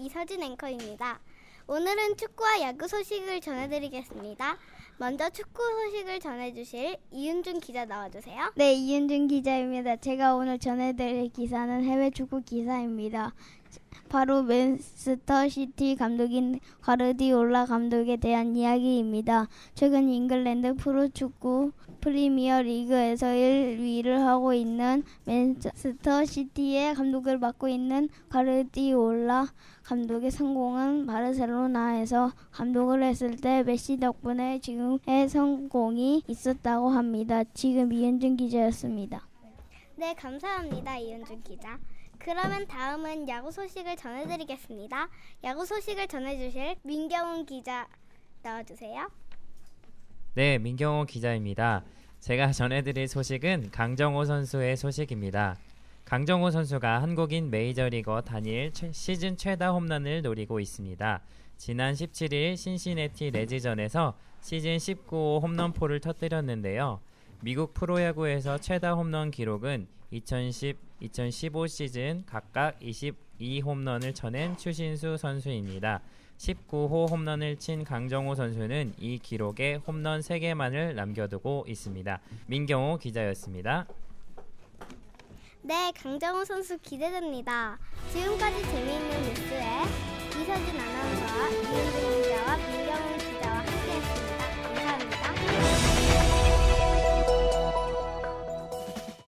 이서진 앵커입니다. 오늘은 축구와 야구 소식을 전해드리겠습니다. 먼저 축구 소식을 전해주실 이윤준 기자 나와주세요. 네, 이윤준 기자입니다. 제가 오늘 전해드릴 기사는 해외 축구 기사입니다. 바로 맨체스터 시티 감독인 가르디올라 감독에 대한 이야기입니다. 최근 잉글랜드 프로축구 프리미어 리그에서 1위를 하고 있는 맨체스터 시티의 감독을 맡고 있는 가르디올라 감독의 성공은 바르셀로나에서 감독을 했을 때 메시 덕분에 지금의 성공이 있었다고 합니다. 지금 이현준 기자였습니다. 네, 감사합니다. 이윤준 기자. 그러면 다음은 야구 소식을 전해드리겠습니다. 야구 소식을 전해주실 민경훈 기자 나와주세요. 네, 민경호 기자입니다. 제가 전해드릴 소식은 강정호 선수의 소식입니다. 강정호 선수가 한국인 메이저리거 단일 최, 시즌 최다 홈런을 노리고 있습니다. 지난 17일 신시내티 레지전에서 시즌 19호 홈런포를 터뜨렸는데요. 미국 프로야구에서 최다 홈런 기록은 2010, 2015 시즌 각각 22홈런을 쳐낸 추신수 선수입니다. 19호 홈런을 친 강정호 선수는 이 기록에 홈런 3개만을 남겨두고 있습니다. 민경호 기자였습니다. 네, 강정호 선수 기대됩니다. 지금까지 재미있는